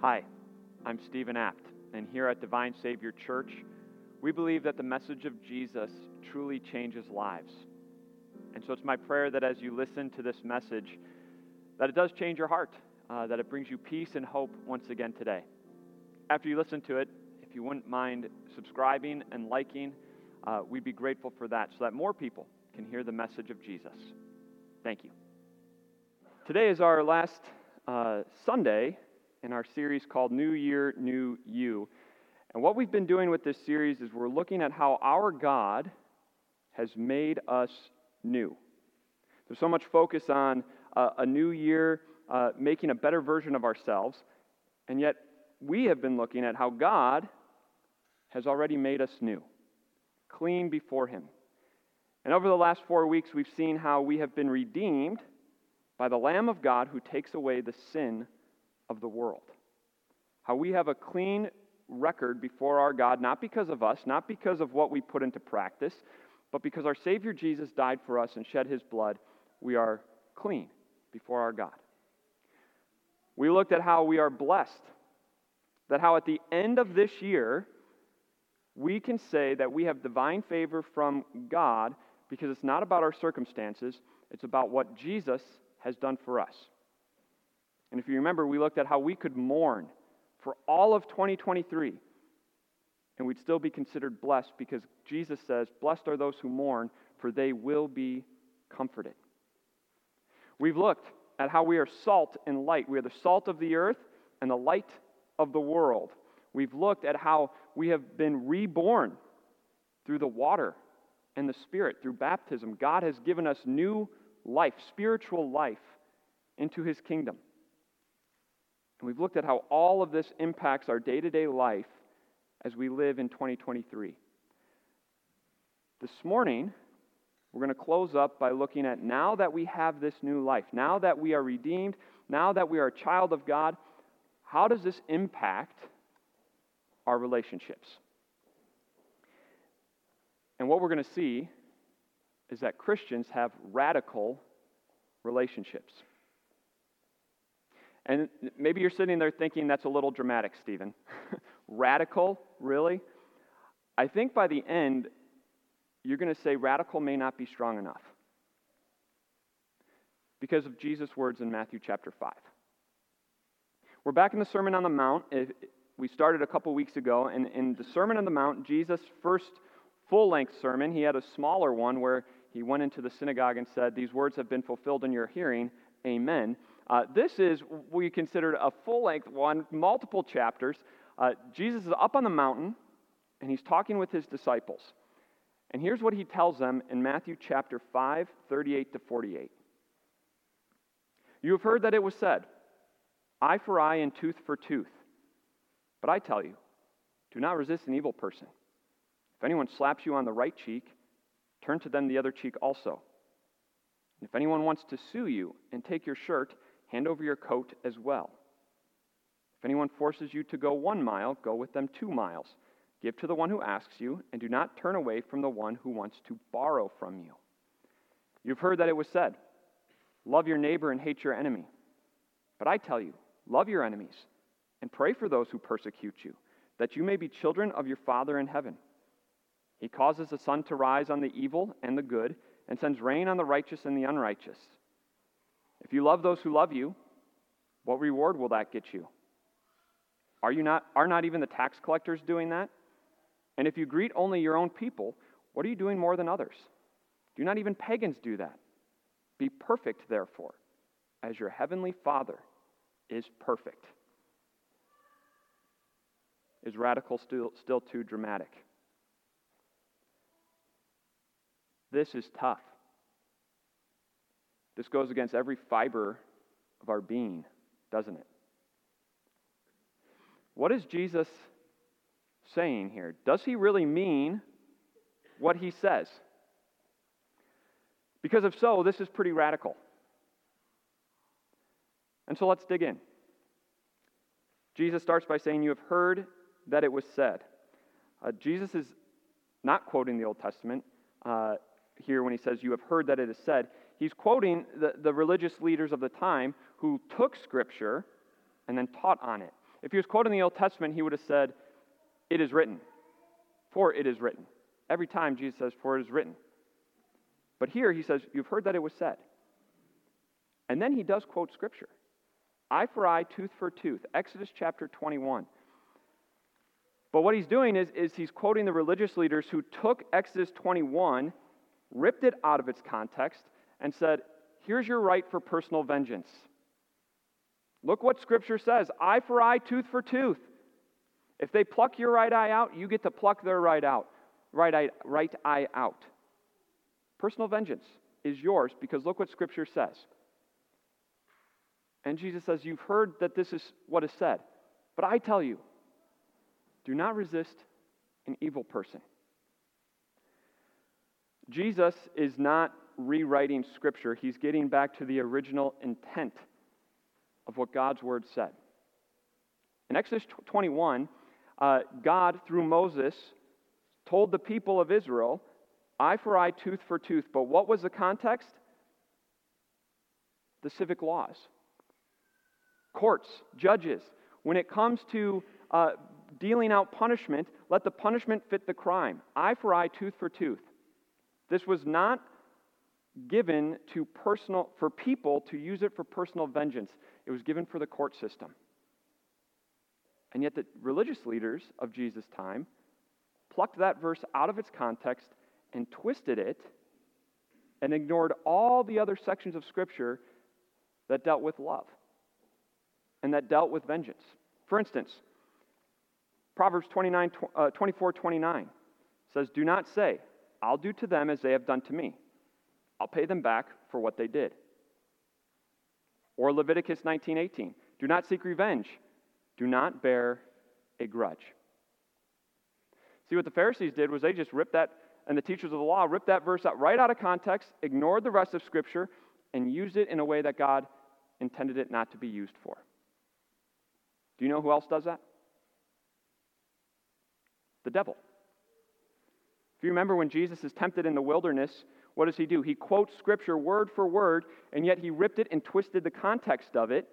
Hi, I'm Stephen Apt, and here at Divine Savior Church, we believe that the message of Jesus truly changes lives. And so it's my prayer that as you listen to this message, that it does change your heart, uh, that it brings you peace and hope once again today. After you listen to it, if you wouldn't mind subscribing and liking, uh, we'd be grateful for that so that more people can hear the message of Jesus. Thank you. Today is our last uh, Sunday in our series called New Year, New You. And what we've been doing with this series is we're looking at how our God has made us new. There's so much focus on uh, a new year, uh, making a better version of ourselves, and yet we have been looking at how God has already made us new, clean before Him. And over the last four weeks, we've seen how we have been redeemed by the Lamb of God who takes away the sin of the world. How we have a clean record before our God, not because of us, not because of what we put into practice, but because our Savior Jesus died for us and shed his blood, we are clean before our God. We looked at how we are blessed, that how at the end of this year, we can say that we have divine favor from God because it's not about our circumstances, it's about what Jesus has done for us. And if you remember, we looked at how we could mourn for all of 2023 and we'd still be considered blessed because Jesus says, Blessed are those who mourn, for they will be comforted. We've looked at how we are salt and light. We are the salt of the earth and the light of the world. We've looked at how we have been reborn through the water and the Spirit, through baptism. God has given us new life, spiritual life, into His kingdom. And we've looked at how all of this impacts our day to day life as we live in 2023. This morning, we're going to close up by looking at now that we have this new life, now that we are redeemed, now that we are a child of God, how does this impact our relationships? And what we're going to see is that Christians have radical relationships. And maybe you're sitting there thinking that's a little dramatic, Stephen. radical, really? I think by the end, you're going to say radical may not be strong enough because of Jesus' words in Matthew chapter 5. We're back in the Sermon on the Mount. We started a couple weeks ago, and in the Sermon on the Mount, Jesus' first full length sermon, he had a smaller one where he went into the synagogue and said, These words have been fulfilled in your hearing. Amen. Uh, this is, we considered a full length one, multiple chapters. Uh, Jesus is up on the mountain and he's talking with his disciples. And here's what he tells them in Matthew chapter 5, 38 to 48. You have heard that it was said, eye for eye and tooth for tooth. But I tell you, do not resist an evil person. If anyone slaps you on the right cheek, turn to them the other cheek also. And if anyone wants to sue you and take your shirt, hand over your coat as well. If anyone forces you to go one mile, go with them two miles. Give to the one who asks you, and do not turn away from the one who wants to borrow from you. You've heard that it was said, Love your neighbor and hate your enemy. But I tell you, love your enemies, and pray for those who persecute you, that you may be children of your Father in heaven. He causes the sun to rise on the evil and the good, and sends rain on the righteous and the unrighteous. If you love those who love you, what reward will that get you? Are, you not, are not even the tax collectors doing that? And if you greet only your own people, what are you doing more than others? Do not even pagans do that? Be perfect, therefore, as your heavenly Father is perfect. Is radical still, still too dramatic? This is tough. This goes against every fiber of our being, doesn't it? What is Jesus saying here? Does he really mean what he says? Because if so, this is pretty radical. And so let's dig in. Jesus starts by saying, You have heard that it was said. Uh, Jesus is not quoting the Old Testament uh, here when he says, You have heard that it is said. He's quoting the, the religious leaders of the time who took Scripture and then taught on it. If he was quoting the Old Testament, he would have said, It is written, for it is written. Every time Jesus says, For it is written. But here he says, You've heard that it was said. And then he does quote Scripture eye for eye, tooth for tooth. Exodus chapter 21. But what he's doing is, is he's quoting the religious leaders who took Exodus 21, ripped it out of its context, and said, Here's your right for personal vengeance. Look what Scripture says eye for eye, tooth for tooth. If they pluck your right eye out, you get to pluck their right out, right eye, right eye out. Personal vengeance is yours because look what Scripture says. And Jesus says, You've heard that this is what is said, but I tell you, do not resist an evil person. Jesus is not rewriting Scripture, he's getting back to the original intent of what God's Word said. In Exodus 21, uh, God, through Moses, told the people of Israel, eye for eye, tooth for tooth. But what was the context? The civic laws. Courts, judges. When it comes to uh, dealing out punishment, let the punishment fit the crime. Eye for eye, tooth for tooth. This was not given to personal for people to use it for personal vengeance. It was given for the court system. And yet the religious leaders of Jesus' time plucked that verse out of its context and twisted it and ignored all the other sections of scripture that dealt with love and that dealt with vengeance. For instance, Proverbs 29, uh, 24 29 says, Do not say, I'll do to them as they have done to me. I'll pay them back for what they did. Or Leviticus 19:18, Do not seek revenge. Do not bear a grudge. See, what the Pharisees did was they just ripped that, and the teachers of the law ripped that verse out right out of context, ignored the rest of Scripture, and used it in a way that God intended it not to be used for. Do you know who else does that? The devil. If you remember when Jesus is tempted in the wilderness, what does he do? He quotes Scripture word for word, and yet he ripped it and twisted the context of it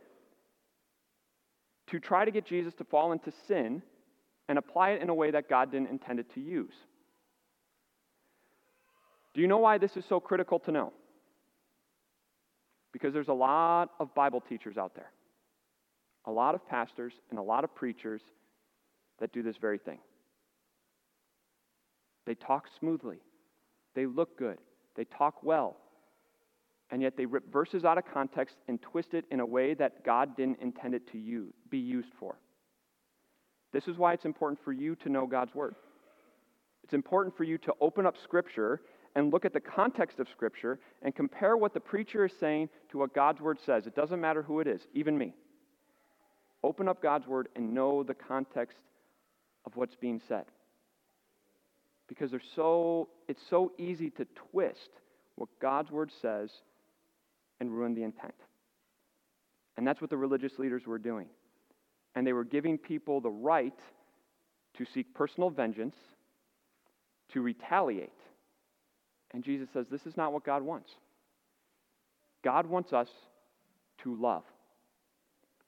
to try to get Jesus to fall into sin and apply it in a way that God didn't intend it to use. Do you know why this is so critical to know? Because there's a lot of Bible teachers out there, a lot of pastors, and a lot of preachers that do this very thing. They talk smoothly, they look good, they talk well, and yet they rip verses out of context and twist it in a way that God didn't intend it to use, be used for. This is why it's important for you to know God's Word. It's important for you to open up Scripture and look at the context of Scripture and compare what the preacher is saying to what God's Word says. It doesn't matter who it is, even me. Open up God's Word and know the context of what's being said. Because they're so, it's so easy to twist what God's Word says and ruin the intent. And that's what the religious leaders were doing. And they were giving people the right to seek personal vengeance, to retaliate. And Jesus says, This is not what God wants. God wants us to love.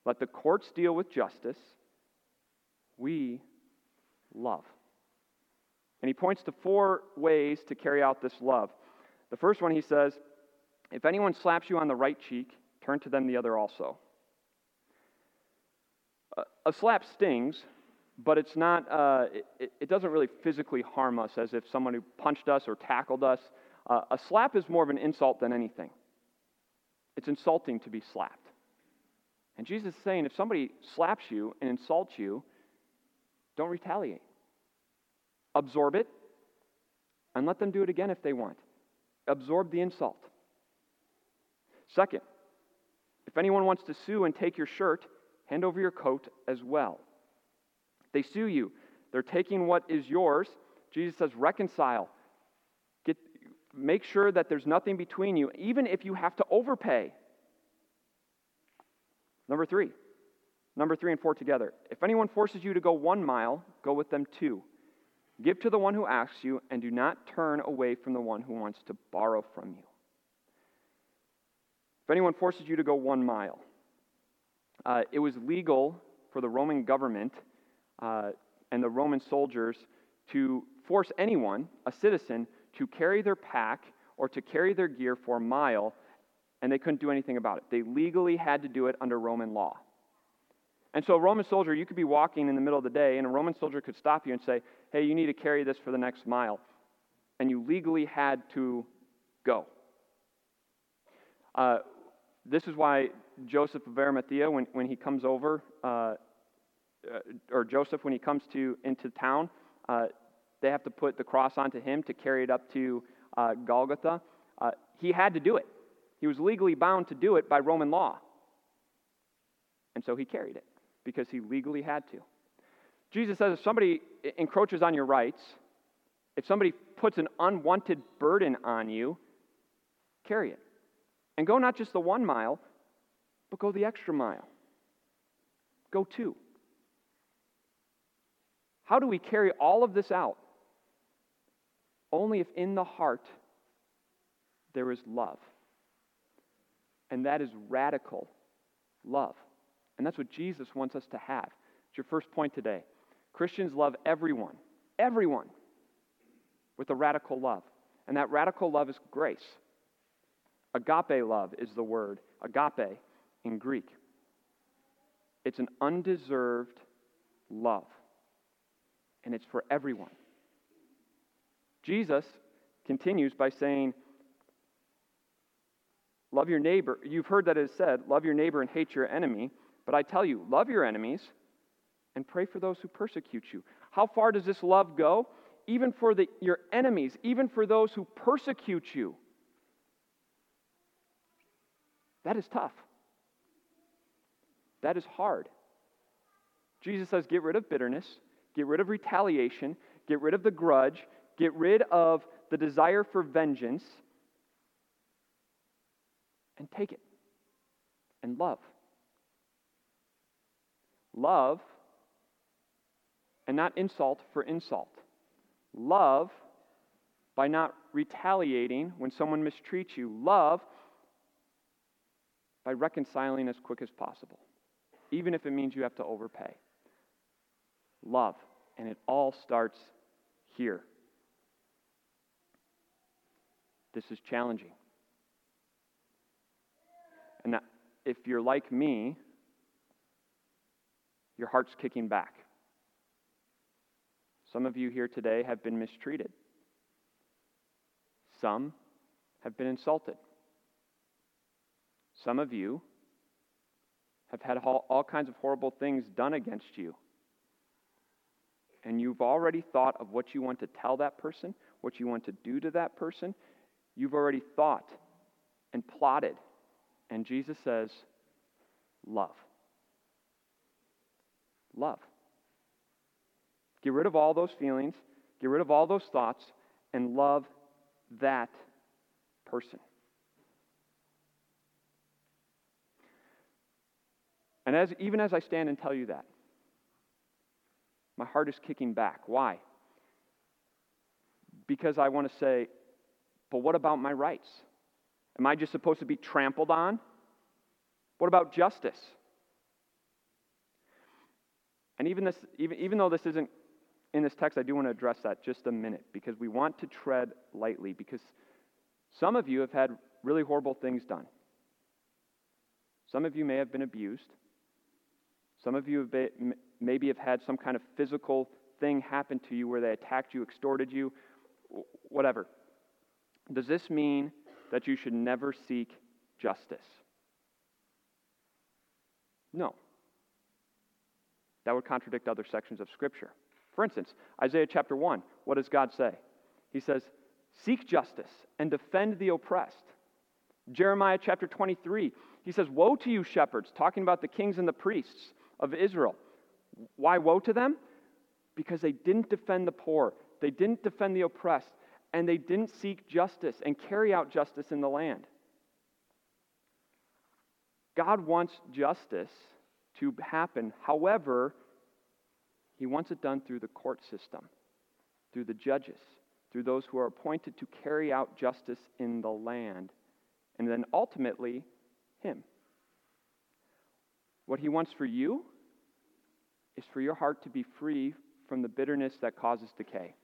Let the courts deal with justice. We love. And he points to four ways to carry out this love. The first one, he says, if anyone slaps you on the right cheek, turn to them the other also. A slap stings, but it's not, uh, it, it, doesn't really physically harm us as if someone who punched us or tackled us. Uh, a slap is more of an insult than anything. It's insulting to be slapped. And Jesus is saying if somebody slaps you and insults you, don't retaliate. Absorb it and let them do it again if they want. Absorb the insult. Second, if anyone wants to sue and take your shirt, hand over your coat as well. They sue you, they're taking what is yours. Jesus says, reconcile. Get, make sure that there's nothing between you, even if you have to overpay. Number three. Number three and four together. If anyone forces you to go one mile, go with them two. Give to the one who asks you, and do not turn away from the one who wants to borrow from you. If anyone forces you to go one mile, uh, it was legal for the Roman government uh, and the Roman soldiers to force anyone, a citizen, to carry their pack or to carry their gear for a mile, and they couldn't do anything about it. They legally had to do it under Roman law. And so, a Roman soldier, you could be walking in the middle of the day, and a Roman soldier could stop you and say, Hey, you need to carry this for the next mile. And you legally had to go. Uh, this is why Joseph of Arimathea, when, when he comes over, uh, uh, or Joseph, when he comes to into town, uh, they have to put the cross onto him to carry it up to uh, Golgotha. Uh, he had to do it. He was legally bound to do it by Roman law. And so he carried it because he legally had to. Jesus says if somebody encroaches on your rights, if somebody puts an unwanted burden on you, carry it. And go not just the one mile, but go the extra mile. Go two. How do we carry all of this out? Only if in the heart there is love. And that is radical love. And that's what Jesus wants us to have. It's your first point today. Christians love everyone, everyone, with a radical love. And that radical love is grace. Agape love is the word, agape in Greek. It's an undeserved love, and it's for everyone. Jesus continues by saying, Love your neighbor. You've heard that it is said, Love your neighbor and hate your enemy. But I tell you, love your enemies and pray for those who persecute you. How far does this love go? Even for the, your enemies, even for those who persecute you. That is tough. That is hard. Jesus says, get rid of bitterness, get rid of retaliation, get rid of the grudge, get rid of the desire for vengeance, and take it and love. Love and not insult for insult. Love by not retaliating when someone mistreats you. Love by reconciling as quick as possible, even if it means you have to overpay. Love. And it all starts here. This is challenging. And if you're like me, your heart's kicking back. Some of you here today have been mistreated. Some have been insulted. Some of you have had all, kinds of horrible things done against you. And you've already thought of what you want to tell that person, what you want to do to that person. You've already thought and plotted. And Jesus says, love. Love. Get rid of all those feelings, get rid of all those thoughts, and love that person. And as, even as I stand and tell you that, my heart is kicking back. Why? Because I want to say, but what about my rights? Am I just supposed to be trampled on? What about justice? And even, this, even, even though this isn't in this text, I do want to address that just a minute because we want to tread lightly because some of you have had really horrible things done. Some of you may have been abused. Some of you have been, maybe have had some kind of physical thing happen to you where they attacked you, extorted you, whatever. Does this mean that you should never seek justice? No. That would contradict other sections of Scripture. For instance, Isaiah chapter 1, what does God say? He says, Seek justice and defend the oppressed. Jeremiah chapter 23, he says, Woe to you, shepherds, talking about the kings and the priests of Israel. Why woe to them? Because they didn't defend the poor, they didn't defend the oppressed, and they didn't seek justice and carry out justice in the land. God wants justice to happen. However, He wants it done through the court system, through the judges, through those who are appointed to carry out justice in the land, and then ultimately, Him. What He wants for you is for your heart to be free from the bitterness that causes decay.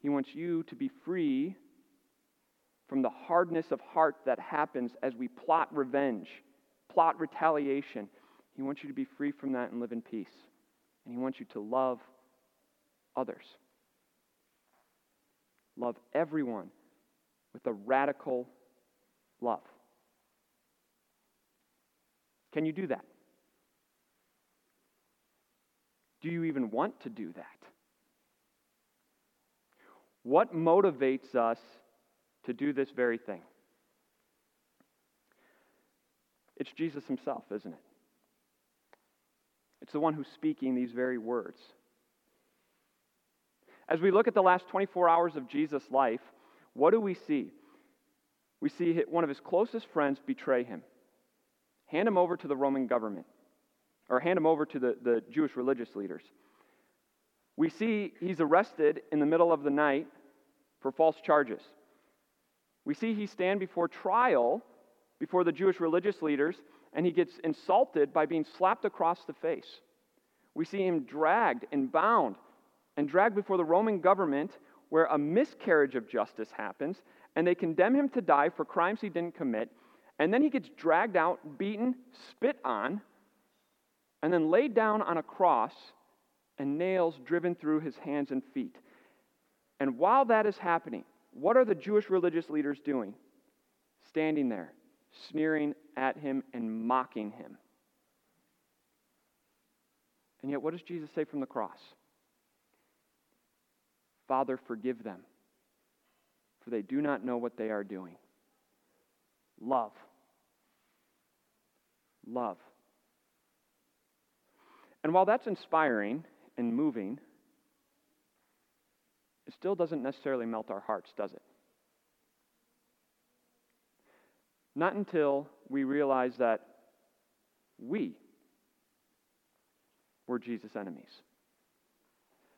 He wants you to be free from the hardness of heart that happens as we plot revenge, plot retaliation. He wants you to be free from that and live in peace. And He wants you to love others. Love everyone with a radical love. Can you do that? Do you even want to do that? What motivates us to do this very thing? It's Jesus himself, isn't it? It's the one who's speaking these very words. As we look at the last 24 hours of Jesus' life, what do we see? We see one of his closest friends betray him, hand him over to the Roman government, or hand him over to the, the Jewish religious leaders. We see he's arrested in the middle of the night for false charges. We see he stand before trial before the Jewish religious leaders, and he gets insulted by being slapped across the face. We see him dragged and bound and dragged before the Roman government where a miscarriage of justice happens, and they condemn him to die for crimes he didn't commit. And then he gets dragged out, beaten, spit on, and then laid down on a cross and nails driven through his hands and feet. And while that is happening, what are the Jewish religious leaders doing? Standing there, sneering at him and mocking him. And yet, what does Jesus say from the cross? Father, forgive them, for they do not know what they are doing. Love. Love. And while that's inspiring and moving, it still doesn't necessarily melt our hearts, does it? Not until we realize that we were Jesus' enemies.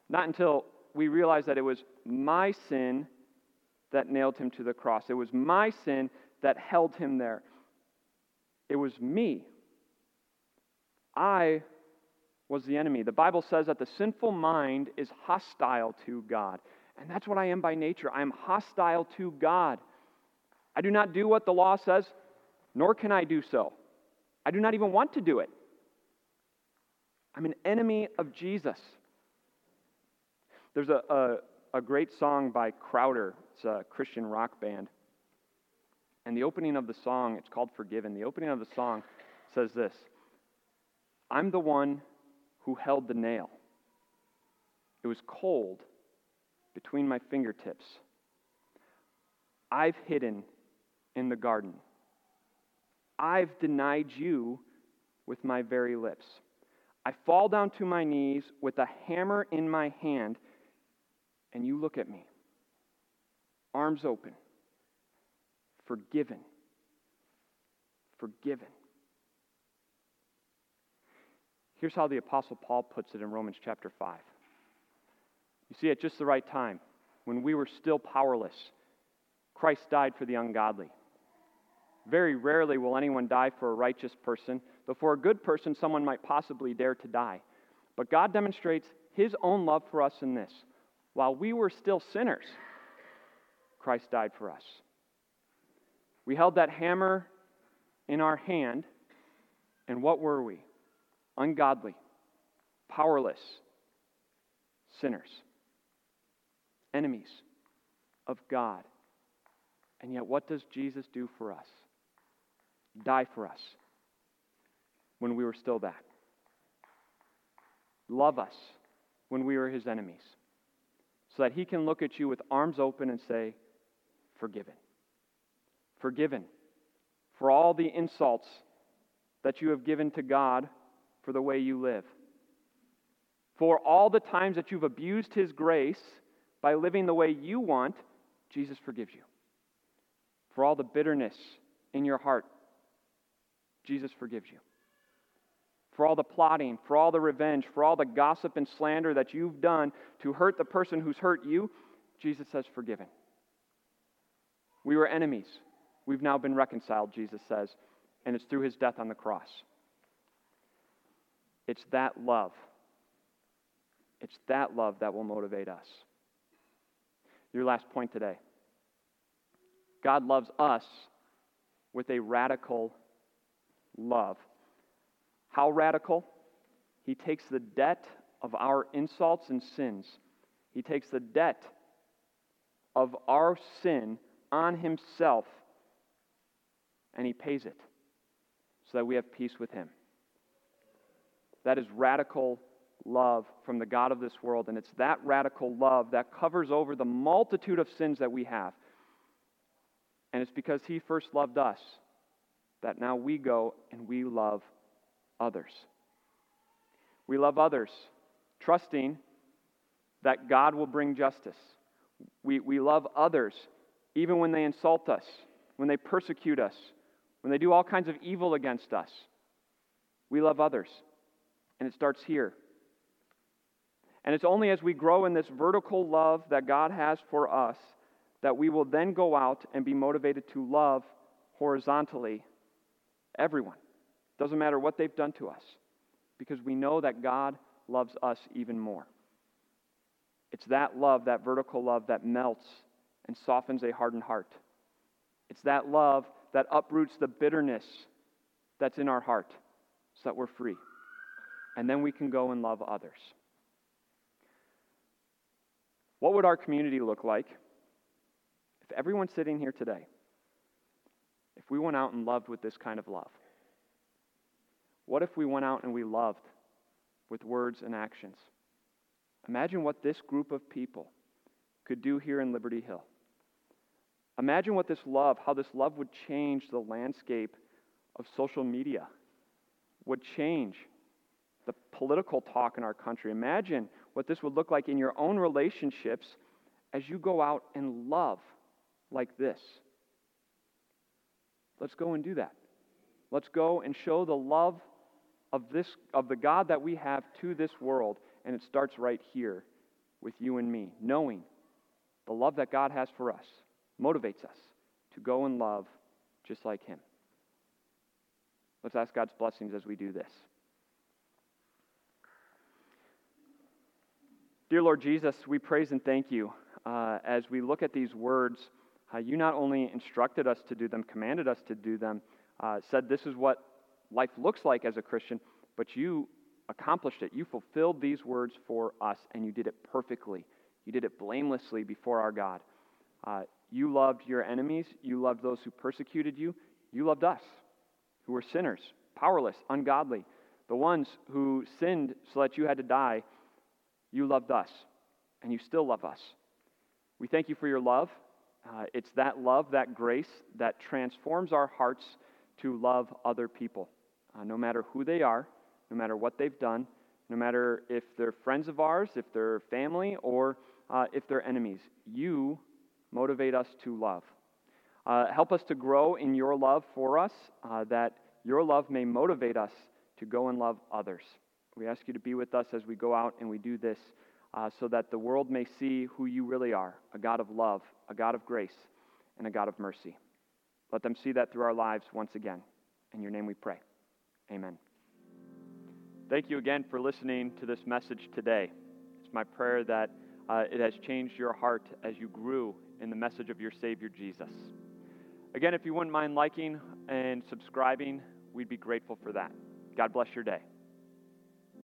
Not until we realize that it was my sin that nailed him to the cross. It was my sin that held him there. It was me. I was the enemy. The Bible says that the sinful mind is hostile to God. And that's what I am by nature. I am hostile to God. I do not do what the law says, nor can I do so. I do not even want to do it. I'm an enemy of Jesus. There's a, a, a great song by Crowder, it's a Christian rock band. And the opening of the song, it's called Forgiven. The opening of the song says this I'm the one who held the nail. It was cold between my fingertips. I've hidden in the garden. I've denied you with my very lips. I fall down to my knees with a hammer in my hand and you look at me, arms open, forgiven, forgiven. Here's how the Apostle Paul puts it in Romans chapter 5. You see, at just the right time, when we were still powerless, Christ died for the ungodly. Very rarely will anyone die for a righteous person, though for a good person, someone might possibly dare to die. But God demonstrates his own love for us in this while we were still sinners, Christ died for us. We held that hammer in our hand, and what were we? Ungodly, powerless, sinners, enemies of God. And yet, what does Jesus do for us? Die for us when we were still that. Love us when we were his enemies so that he can look at you with arms open and say, Forgiven. Forgiven for all the insults that you have given to God for the way you live. For all the times that you've abused his grace by living the way you want, Jesus forgives you. For all the bitterness in your heart, Jesus forgives you for all the plotting, for all the revenge, for all the gossip and slander that you've done to hurt the person who's hurt you, Jesus says, forgiven. We were enemies. We've now been reconciled, Jesus says, and it's through his death on the cross. It's that love. It's that love that will motivate us. Your last point today God loves us with a radical love. How radical? He takes the debt of our insults and sins, He takes the debt of our sin on Himself, and He pays it so that we have peace with Him. That is radical love from the God of this world, and it's that radical love that covers over the multitude of sins that we have. And it's because He first loved us that now we go and we love others. We love others, trusting that God will bring justice. We, we love others even when they insult us, when they persecute us, when they do all kinds of evil against us. We love others. And it starts here. And it's only as we grow in this vertical love that God has for us that we will then go out and be motivated to love horizontally everyone. Doesn't matter what they've done to us, because we know that God loves us even more. It's that love, that vertical love, that melts and softens a hardened heart. It's that love that uproots the bitterness that's in our heart so that we're free. And then we can go and love others. What would our community look like if everyone sitting here today, if we went out and loved with this kind of love? What if we went out and we loved with words and actions? Imagine what this group of people could do here in Liberty Hill. Imagine what this love, how this love would change the landscape of social media, would change the political talk in our country. Imagine what this would look like in your own relationships as you go out and love like this. Let's go and do that. Let's go and show the love of this of the God that we have to this world and it starts right here with you and me, knowing the love that God has for us motivates us to go and love just like him. Let's ask God's blessings as we do this. Dear Lord Jesus, we praise and thank you uh, as we look at these words. Uh, you not only instructed us to do them, commanded us to do them, uh, said this is what life looks like as a Christian, but you accomplished it. You fulfilled these words for us, and you did it perfectly. You did it blamelessly before our God. Uh, you loved your enemies. You loved those who persecuted you. You loved us, who were sinners, powerless, ungodly, the ones who sinned so that you had to die you loved us, and you still love us. We thank you for your love. Uh, it's that love, that grace, that transforms our hearts to love other people, uh, no matter who they are, no matter what they've done, no matter if they're friends of ours, if they're family, or uh, if they're enemies. You motivate us to love. Uh, help us to grow in your love for us, uh, that your love may motivate us to go and love others. We ask you to be with us as we go out and we do this uh, so that the world may see who you really are a God of love, a God of grace, and a God of mercy. Let them see that through our lives once again. In your name we pray. Amen. Thank you again for listening to this message today. It's my prayer that uh, it has changed your heart as you grew in the message of your Savior Jesus. Again, if you wouldn't mind liking and subscribing, we'd be grateful for that. God bless your day.